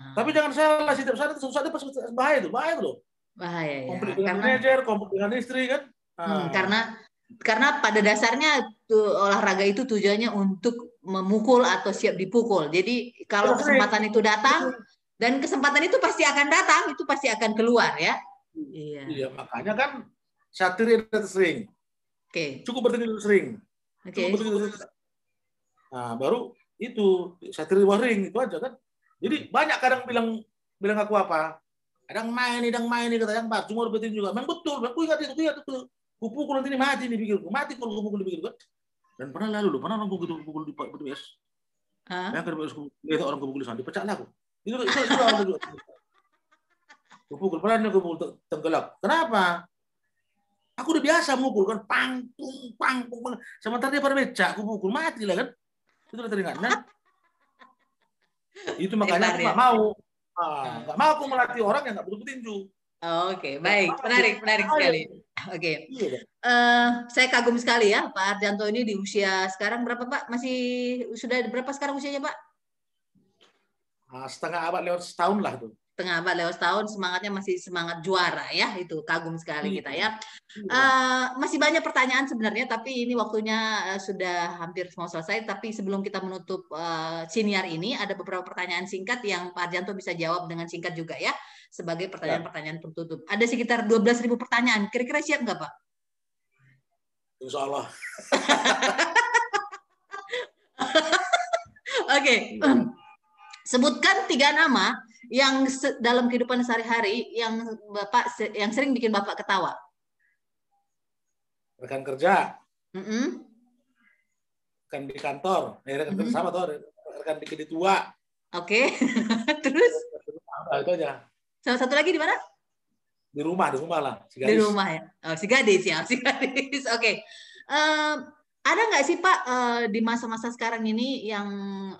Tapi jangan salah suatu saat dia pasti bahaya tuh, bahaya tuh loh. bahaya ya. Konflik dengan Karena manajer, konflik dengan istri kan. Hmm, karena karena pada dasarnya tuh, olahraga itu tujuannya untuk memukul atau siap dipukul. Jadi kalau kesempatan itu datang dan kesempatan itu pasti akan datang, itu pasti akan keluar ya. Iya. Iya, makanya kan satria dan sering. Oke. Cukup bertanding dulu sering. Oke. Cukup bertanding dulu sering. Nah, baru itu satria waring itu aja kan. Jadi banyak kadang bilang bilang aku apa? Kadang main, kadang main, kata yang Pak, cuma bertanding juga. Memang betul, aku ingat itu, aku ingat itu. Kupukul nanti ini mati nih pikirku, mati kalau kupukul dipikir kan. Dan pernah lalu pernah orang kupukul di di BS. Hah? Yang kedua lihat orang kupukul di sana, dipecah lah aku. Itu itu itu itu. itu. Kupukul, pernah nih kupukul te- tenggelak. Kenapa? Aku udah biasa mukul kan, pang, pung, pang, pung, pang. Sementara dia pada becak, aku pukul mati lah kan. Itu udah teringat. Nah, itu makanya aku nggak mau. Ah, nggak mau aku melatih orang yang nggak butuh petinju. Oke, baik. Menarik, menarik sekali. Oke. Iya, kan? Eh, saya kagum sekali ya Pak Arjanto ini di usia sekarang berapa Pak? Masih sudah berapa sekarang usianya Pak? Ah, setengah abad lewat setahun lah tuh. Tengah abad lewat setahun semangatnya masih semangat juara ya itu kagum sekali Iya. kita ya. Eh, masih banyak pertanyaan sebenarnya tapi ini waktunya eh, sudah hampir mau selesai tapi sebelum kita menutup eh, siniar ini ada beberapa pertanyaan singkat yang Pak Arjanto bisa jawab dengan singkat juga ya sebagai pertanyaan-pertanyaan tertutup. Ada sekitar 12.000 pertanyaan. Kira-kira siap nggak Pak? Insya Allah. Oke. Sebutkan tiga nama yang dalam kehidupan sehari-hari yang Bapak yang sering bikin Bapak ketawa. Rekan kerja, Mm-mm. rekan di kantor, eh, rekan kerja Mhm. sama tuh, rekan di di tua. Oke. Terus Nah, itu aja. salah satu lagi di mana? Di rumah, di rumah lah. Si Di rumah ya. Oh, si gadis ya, si gadis. Oke. Em, ada nggak sih Pak eh, di masa-masa sekarang ini yang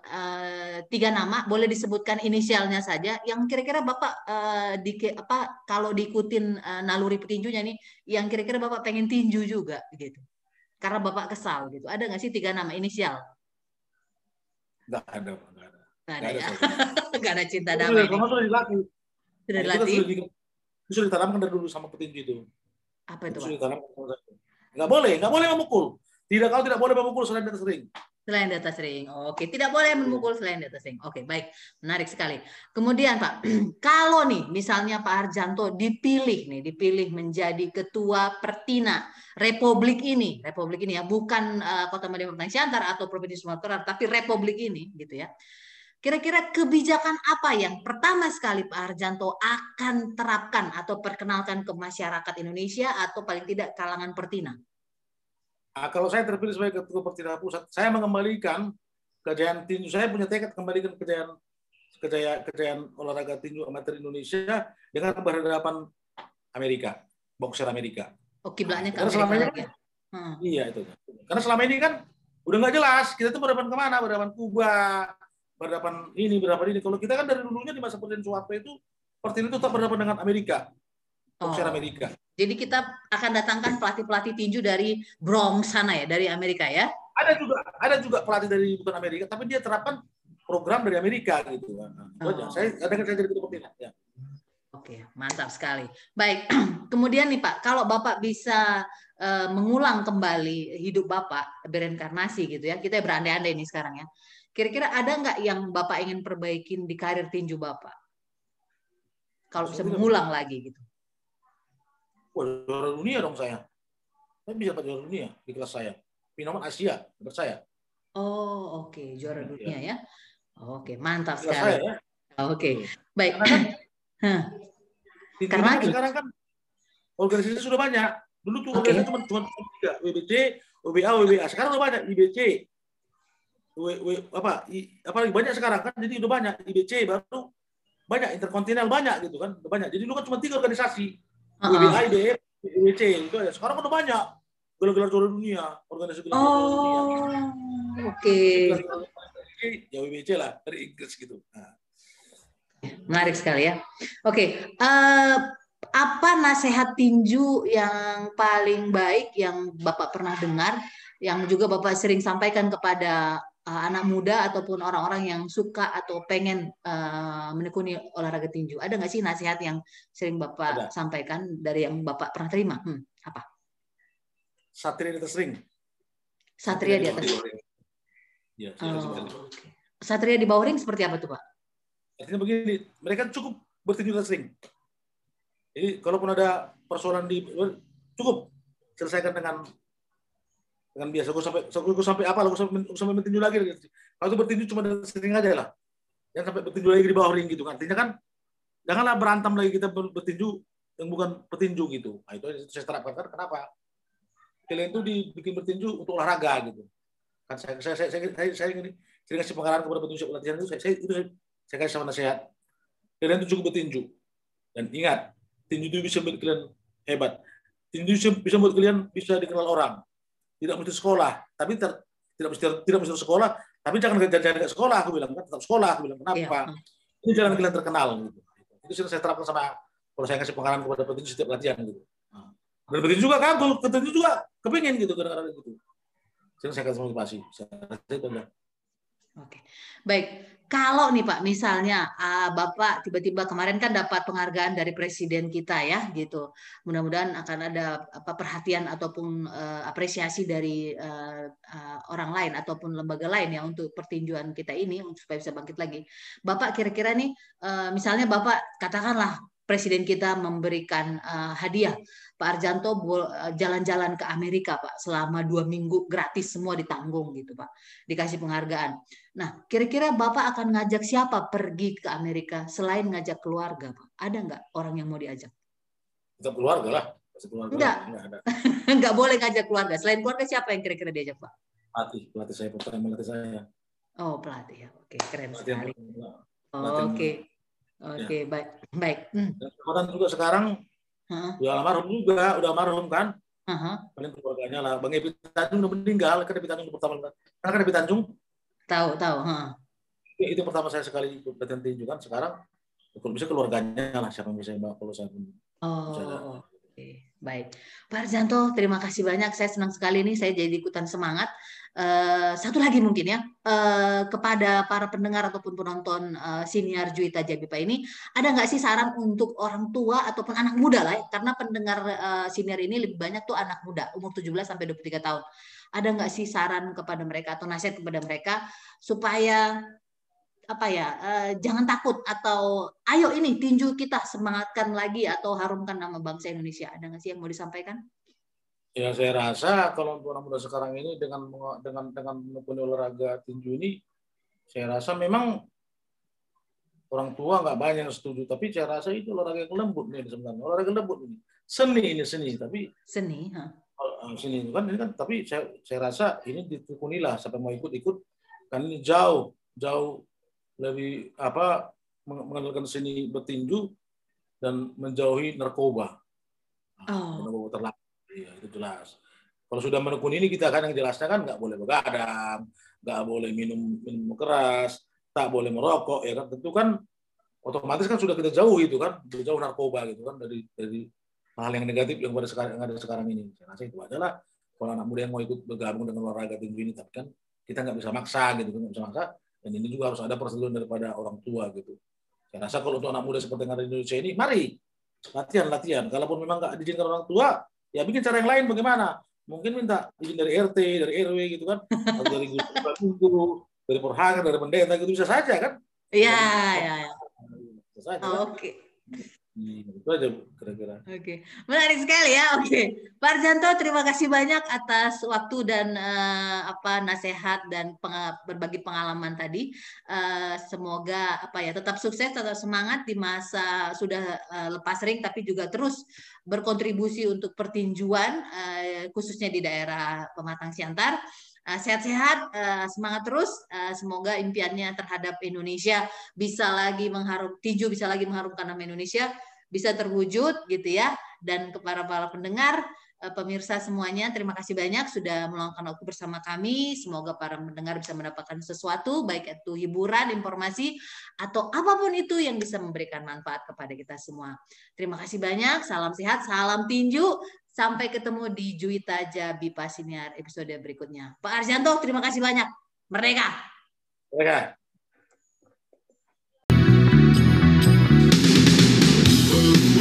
eh, tiga nama boleh disebutkan inisialnya saja yang kira-kira Bapak eh, di apa kalau diikutin naluri petinjunya nih yang kira-kira Bapak pengen tinju juga gitu. Karena Bapak kesal gitu. Ada nggak sih tiga nama inisial? Nggak ada, Pak, nggak ada. Nggak ada ya. Nggak ada cinta damai sudah- sudah dilatih. Sudah dilatih. itu sudah ditanamkan dari dulu sama petinju itu. Apa Itu sudah ditanamkan. Nggak boleh, nggak boleh memukul. Tidak kalau tidak boleh memukul selain di atas ring. Selain di atas ring. Oke, tidak boleh memukul selain di atas ring. Oke, baik. Menarik sekali. Kemudian Pak, kalau nih misalnya Pak Arjanto dipilih nih, dipilih menjadi ketua Pertina Republik ini, Republik ini ya, bukan eh, Kota Medan Pertanian Siantar atau Provinsi Sumatera, tapi Republik ini gitu ya. Kira-kira kebijakan apa yang pertama sekali Pak Arjanto akan terapkan atau perkenalkan ke masyarakat Indonesia atau paling tidak kalangan Pertina? Nah, kalau saya terpilih sebagai ketua Pertina Pusat, saya mengembalikan kejayaan tinju. Saya punya tekad kembalikan kejayaan kejayaan, kejayaan olahraga tinju amatir Indonesia dengan berhadapan Amerika, boxer Amerika. Oh, kiblatnya ke Karena selama ini lagi ya? Hmm. Iya itu. Karena selama ini kan udah nggak jelas kita tuh berhadapan ke mana, berhadapan Kuba, berhadapan ini, berhadapan ini. Kalau kita kan dari dulunya di masa Presiden Soeharto itu Pertina itu tetap berhadapan dengan Amerika, boxer Oh. Amerika. Jadi kita akan datangkan pelatih-pelatih tinju dari Bronx sana ya, dari Amerika ya. Ada juga ada juga pelatih dari bukan Amerika, tapi dia terapkan program dari Amerika gitu. Nah, aja. Oh. Saya ada saya jadi ketua. Ya. Oke, mantap sekali. Baik, kemudian nih Pak, kalau Bapak bisa uh, mengulang kembali hidup Bapak, bereinkarnasi gitu ya, kita berandai-andai nih sekarang ya. Kira-kira ada nggak yang Bapak ingin perbaikin di karir tinju Bapak? Kalau bisa mengulang lagi gitu. Wah, juara dunia dong saya. Saya bisa dapat juara dunia di kelas saya. Finaman Asia, menurut saya. Oh, oke, okay. juara iya. dunia ya. Oke, okay. mantap sekali. Saya, ya. Oke, okay. Baik. Karena kan, Karena kan sekarang kan organisasi sudah banyak. Dulu tuh okay. organisasi cuma cuma tiga, WBC, WBA, WBA. Sekarang udah banyak IBC. W, w, apa i, apa banyak sekarang kan jadi udah banyak IBC baru banyak interkontinental banyak gitu kan udah banyak jadi dulu kan cuma tiga organisasi WBA IBF IBC itu aja sekarang kan udah banyak gelar-gelar juara dunia organisasi gelar oh, dunia oke okay. ya WBC lah dari Inggris gitu nah. Menarik sekali ya. Oke, okay. uh, eh, apa nasihat tinju yang paling baik yang Bapak pernah dengar, yang juga Bapak sering sampaikan kepada uh, anak muda ataupun orang-orang yang suka atau pengen uh, menekuni olahraga tinju? Ada nggak sih nasihat yang sering Bapak Ada. sampaikan dari yang Bapak pernah terima? Hmm, apa? Satria di atas ring. Satria, di atas. ring. Ya, oh. Satria di bawah ring seperti apa tuh Pak? Artinya begini, mereka cukup bertinju sering. Jadi kalaupun ada persoalan di cukup selesaikan dengan dengan biasa. Gue sampai gue sampai apa? Gue sampai, sampai bertinju lagi. Kalau itu bertinju cuma sering aja lah. Yang sampai bertinju lagi di bawah ring gitu kan. Artinya kan janganlah berantem lagi kita bertinju yang bukan petinju gitu. Nah, itu, saya terapkan kan kenapa? Kalian itu dibikin bertinju untuk olahraga gitu. Kan saya saya saya saya, saya, saya ini sering kasih pengarahan kepada petinju pelatihan itu saya, saya itu saya, saya kasih sama nasihat. Kalian itu cukup bertinju. Dan ingat, tinju itu bisa membuat kalian hebat. Tinju bisa membuat kalian bisa dikenal orang. Tidak mesti sekolah, tapi ter, tidak mesti tidak mesti sekolah, tapi jangan jangan ke sekolah aku bilang kan tetap sekolah aku bilang kenapa? Iya. Ini jalan kalian terkenal gitu. Itu sudah saya terapkan sama kalau saya kasih pengarahan kepada petinju setiap latihan gitu. Nah. Dan petinju juga kagul, petinju juga kepingin gitu kadang-kadang gitu. Saya kasih motivasi. Saya itu Oke, baik. Kalau nih Pak, misalnya uh, Bapak tiba-tiba kemarin kan dapat penghargaan dari Presiden kita ya, gitu. Mudah-mudahan akan ada apa perhatian ataupun uh, apresiasi dari uh, uh, orang lain ataupun lembaga lain ya untuk pertinjuan kita ini supaya bisa bangkit lagi. Bapak kira-kira nih, uh, misalnya Bapak katakanlah Presiden kita memberikan uh, hadiah Pak Arjanto eh, jalan-jalan ke Amerika Pak selama dua minggu gratis semua ditanggung gitu Pak dikasih penghargaan. Nah kira-kira Bapak akan ngajak siapa pergi ke Amerika selain ngajak keluarga Pak? Ada nggak orang yang mau diajak? Tetap keluarga lah. Keluarga enggak. Enggak boleh ngajak keluarga. Selain keluarga siapa yang kira-kira diajak Pak? Pelatih, pelatih saya pelatih saya. Oh pelatih ya, oke keren pelatih sekali. Oh, oke, oke ya. baik, baik. Hmm. Dan juga sekarang Uh-huh. Udah almarhum juga, udah almarhum kan. Uh-huh. Paling keluarganya lah. Bang Epi Tanjung udah meninggal, kan Epi Tanjung pertama. Karena kan Epi Tanjung. Tahu, tahu. Huh. Itu pertama saya sekali ikut latihan tinju kan. Sekarang kalau bisa keluarganya lah siapa yang bisa mbak kalau saya pun. Oh, oke. Baik. Pak Arjanto, terima kasih banyak. Saya senang sekali nih saya jadi ikutan semangat Uh, satu lagi mungkin ya uh, kepada para pendengar ataupun penonton uh, siniar Juita Jabipa ini ada nggak sih saran untuk orang tua ataupun anak muda lah ya? karena pendengar uh, siniar ini lebih banyak tuh anak muda umur 17 sampai 23 tahun ada nggak sih saran kepada mereka atau nasihat kepada mereka supaya apa ya uh, jangan takut atau ayo ini tinju kita semangatkan lagi atau harumkan nama bangsa Indonesia ada nggak sih yang mau disampaikan? Ya saya rasa kalau untuk anak muda sekarang ini dengan dengan dengan menekuni olahraga tinju ini, saya rasa memang orang tua nggak banyak yang setuju, tapi saya rasa itu olahraga yang lembut nih sebenarnya. Olahraga lembut ini, seni ini seni, tapi seni, ha? Oh, seni kan ini kan, tapi saya saya rasa ini ditekunilah siapa mau ikut ikut kan ini jauh jauh lebih apa mengenalkan seni bertinju dan menjauhi narkoba. Oh. Narkoba terlalu Iya, itu jelas. Kalau sudah menekuni ini kita yang jelasnya kan nggak boleh begadang, nggak boleh minum minum keras, tak boleh merokok, ya kan. Tentu kan otomatis kan sudah kita jauh itu kan, jauh narkoba gitu kan dari dari hal yang negatif yang pada sekarang yang ada sekarang ini. Saya rasa itu adalah kalau anak muda yang mau ikut bergabung dengan olahraga tinju ini, tapi kan kita nggak bisa maksa gitu, nggak bisa maksa. Dan ini juga harus ada persetujuan daripada orang tua gitu. Saya rasa kalau untuk anak muda seperti yang ada di Indonesia ini, mari latihan latihan. Kalaupun memang nggak diizinkan orang tua, ya bikin cara yang lain bagaimana? Mungkin minta izin dari RT, dari RW gitu kan, atau dari guru, dari perhanga, dari pendeta gitu bisa saja kan? Iya, iya. Ya. Bisa saja. Oh, Oke. Okay. Hmm, itu aja kira-kira. Oke, menarik sekali ya. Oke, Pak Arjanto, terima kasih banyak atas waktu dan uh, apa nasihat dan peng berbagi pengalaman tadi. Uh, semoga apa ya tetap sukses, tetap semangat di masa sudah uh, lepas ring, tapi juga terus berkontribusi untuk pertinjuan, uh, khususnya di daerah Pematang Siantar. sehat-sehat, semangat terus. semoga impiannya terhadap Indonesia bisa lagi mengharap tinju bisa lagi mengharumkan nama Indonesia bisa terwujud gitu ya. Dan kepada para pendengar, eh, pemirsa semuanya, terima kasih banyak sudah meluangkan waktu bersama kami. Semoga para pendengar bisa mendapatkan sesuatu, baik itu hiburan, informasi, atau apa pun itu yang bisa memberikan manfaat kepada kita semua. Terima kasih banyak, salam sehat, salam tinju. Sampai ketemu di Juwita Jabi Pasiniar episode berikutnya. Pak Arjanto, terima kasih banyak. Merdeka! Merdeka!